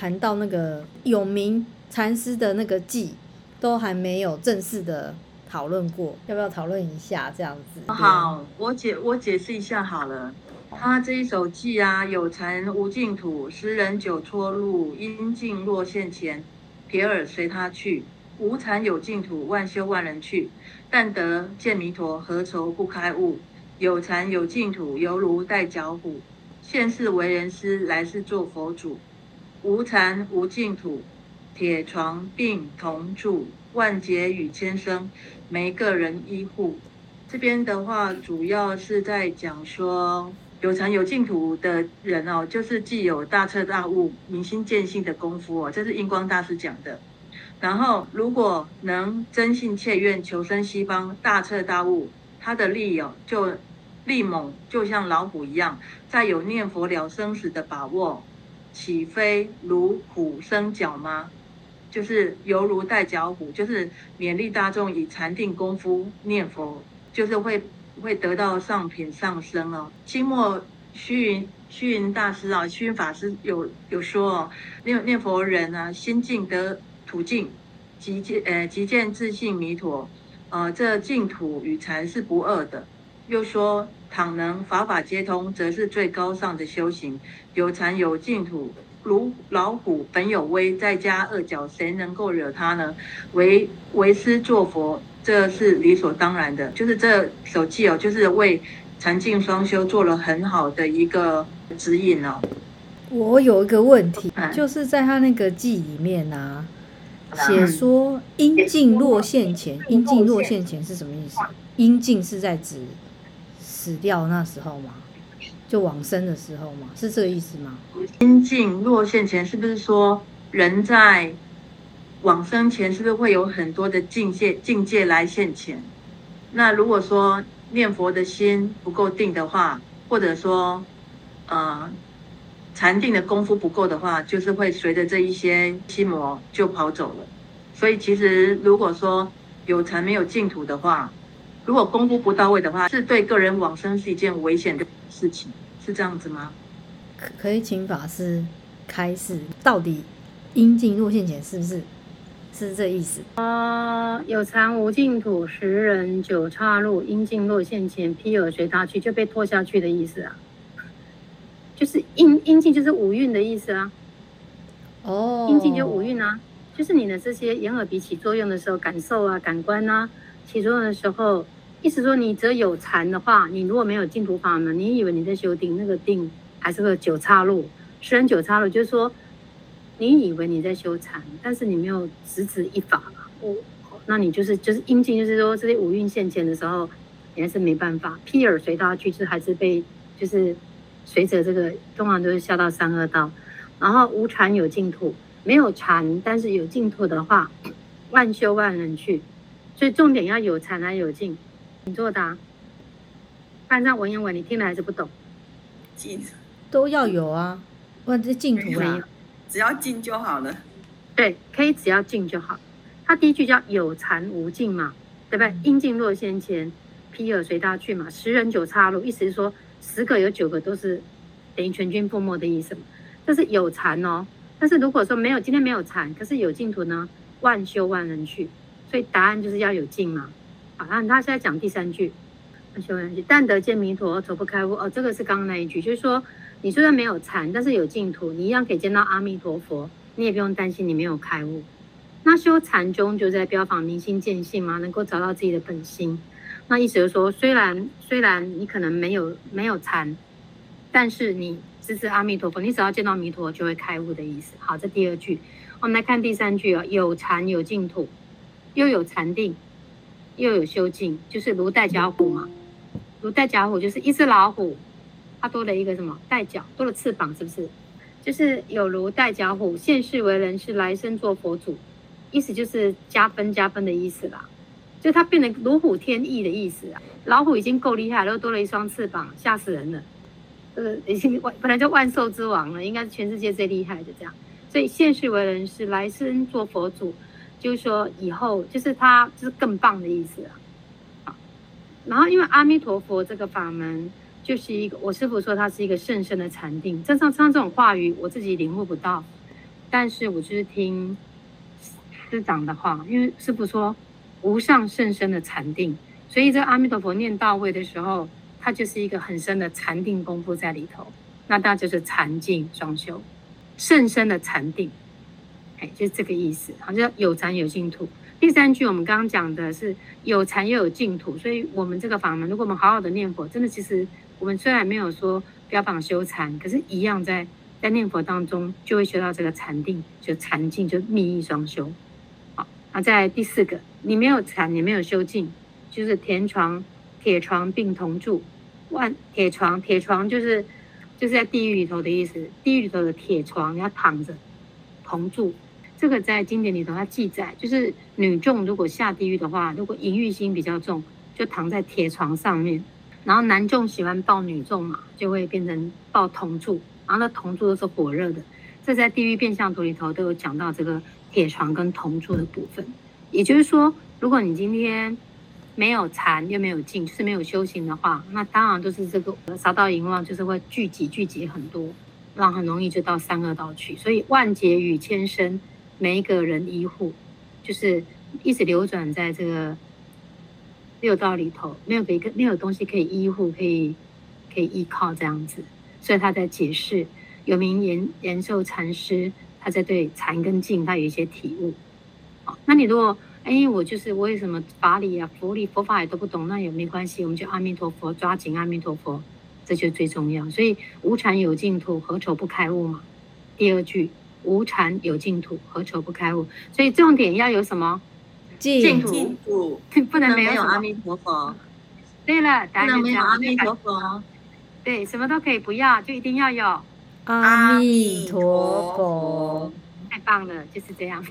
谈到那个永明禅师的那个偈，都还没有正式的讨论过，要不要讨论一下这样子？好，我解我解释一下好了。他这一首偈啊，有禅无净土，十人九错路，应尽若现前，撇尔随他去。无禅有净土，万修万人去。但得见弥陀，何愁不开悟？有禅有净土，犹如带脚虎。现世为人师，来世做佛祖。无禅无净土，铁床并铜柱，万劫与千生，没个人依护。这边的话，主要是在讲说，有禅有净土的人哦，就是既有大彻大悟、明心见性的功夫哦，这是印光大师讲的。然后，如果能真信切愿求生西方，大彻大悟，他的力哦，就力猛，就像老虎一样，再有念佛了生死的把握，岂非如虎生角吗？就是犹如带角虎，就是勉励大众以禅定功夫念佛，就是会会得到上品上升哦。清末虚云虚云大师啊，虚云法师有有说哦，念念佛人啊，心净得土净，即见呃即见自性弥陀，呃这净土与禅是不二的。又说，倘能法法皆通，则是最高尚的修行。有禅有净土，如老虎本有威，再加恶角，谁能够惹他呢？为为师做佛，这是理所当然的。就是这首偈哦，就是为禅净双修做了很好的一个指引哦。我有一个问题，就是在他那个偈里面啊。写说应尽落现前，应尽落现前是什么意思？应尽是在指死掉那时候吗？就往生的时候吗？是这个意思吗？应尽若现前是不是说人在往生前是不是会有很多的境界境界来现前？那如果说念佛的心不够定的话，或者说呃。禅定的功夫不够的话，就是会随着这一些心魔就跑走了。所以其实如果说有禅没有净土的话，如果功夫不到位的话，是对个人往生是一件危险的事情，是这样子吗？可可以请法师开示，到底应尽若现前是不是是这意思？啊、呃，有禅无净土，十人九岔路，应尽若现前，披耳随他去，就被拖下去的意思啊。就是应应尽就是五蕴的意思啊，哦，应尽就五蕴啊，就是你的这些眼耳鼻起作用的时候，感受啊、感官啊起作用的时候，意思说你只有禅的话，你如果没有净土法门，你以为你在修定，那个定还是个九岔路，虽然九岔路，就是说你以为你在修禅，但是你没有直指一法我，哦，那你就是就是阴尽，就是说这些五蕴现前的时候，你还是没办法，撇尔随他去，就是还是被就是。随着这个，通常都是下到三恶道，然后无禅有净土，没有禅，但是有净土的话，万修万人去，所以重点要有禅还有净，你作答。按照文言文，你听了还是不懂？净都要有啊，问这净土啊，只要净就好了。对，可以只要净就好。它第一句叫有禅无净嘛，对不对？应尽若先前，披耳随他去嘛，十人九岔路，意思是说。十个有九个都是等于全军覆没的意思嘛？这是有禅哦。但是如果说没有，今天没有禅，可是有净土呢？万修万人去，所以答案就是要有净嘛。好，那他现在讲第三句，万修万人去，但得见弥陀，愁不开悟。哦，这个是刚刚那一句，就是说你虽然没有禅，但是有净土，你一样可以见到阿弥陀佛，你也不用担心你没有开悟。那修禅宗就在标榜明心见性嘛，能够找到自己的本心。那意思就是说，虽然虽然你可能没有没有禅，但是你直指阿弥陀佛，你只要见到弥陀就会开悟的意思。好，这第二句，我们来看第三句啊，有禅有净土，又有禅定，又有修净，就是如带脚虎嘛。如带脚虎就是一只老虎，它多了一个什么？带脚，多了翅膀，是不是？就是有如带脚虎，现世为人是，来生做佛祖，意思就是加分加分的意思啦。就它变得如虎添翼的意思啊！老虎已经够厉害了，又多了一双翅膀，吓死人了。呃已经万本来就万兽之王了，应该是全世界最厉害的这样。所以现世为人是，来生做佛祖，就是说以后就是他就是更棒的意思啊。然后因为阿弥陀佛这个法门就是一个，我师父说它是一个甚深的禅定。正常像这种话语，我自己领悟不到。但是我就是听师长的话，因为师父说无上甚深的禅定，所以这阿弥陀佛念到位的时候，它就是一个很深的禅定功夫在里头。那它就是禅净双修，甚深的禅定，哎，就是这个意思。好，像有禅有净土。第三句我们刚刚讲的是有禅又有净土，所以我们这个法门，如果我们好好的念佛，真的其实我们虽然没有说标榜修禅，可是一样在在念佛当中就会修到这个禅定，就禅净就密意双修。好，那在第四个，你没有禅，你没有修净，就是铁床铁床并同住，万铁床铁床就是就是在地狱里头的意思，地狱里头的铁床要躺着同住。这个在经典里头，它记载就是女众如果下地狱的话，如果淫欲心比较重，就躺在铁床上面；然后男众喜欢抱女众嘛，就会变成抱铜柱，然后那铜柱都是火热的。这在地狱变相图里头都有讲到这个铁床跟铜柱的部分。也就是说，如果你今天没有禅又没有静，就是没有修行的话，那当然都是这个杀到淫妄，就是会聚集聚集很多，让很容易就到三恶道去。所以万劫与千生。每一个人依护，就是一直流转在这个六道里头，没有一个没有东西可以依护，可以可以依靠这样子。所以他在解释，有名延延寿禅师，他在对禅跟静他有一些体悟。好，那你如果哎，我就是我有什么法理啊、佛理、佛法也都不懂，那也没关系，我们就阿弥陀佛，抓紧阿弥陀佛，这就最重要。所以无禅有净土，何愁不开悟嘛？第二句。无禅有净土，何愁不开悟？所以重点要有什么？净土，土不能没有阿弥陀佛。对了，答案没有阿弥陀佛。对，什么都可以不要，就一定要有阿弥陀佛。太棒了，就是这样。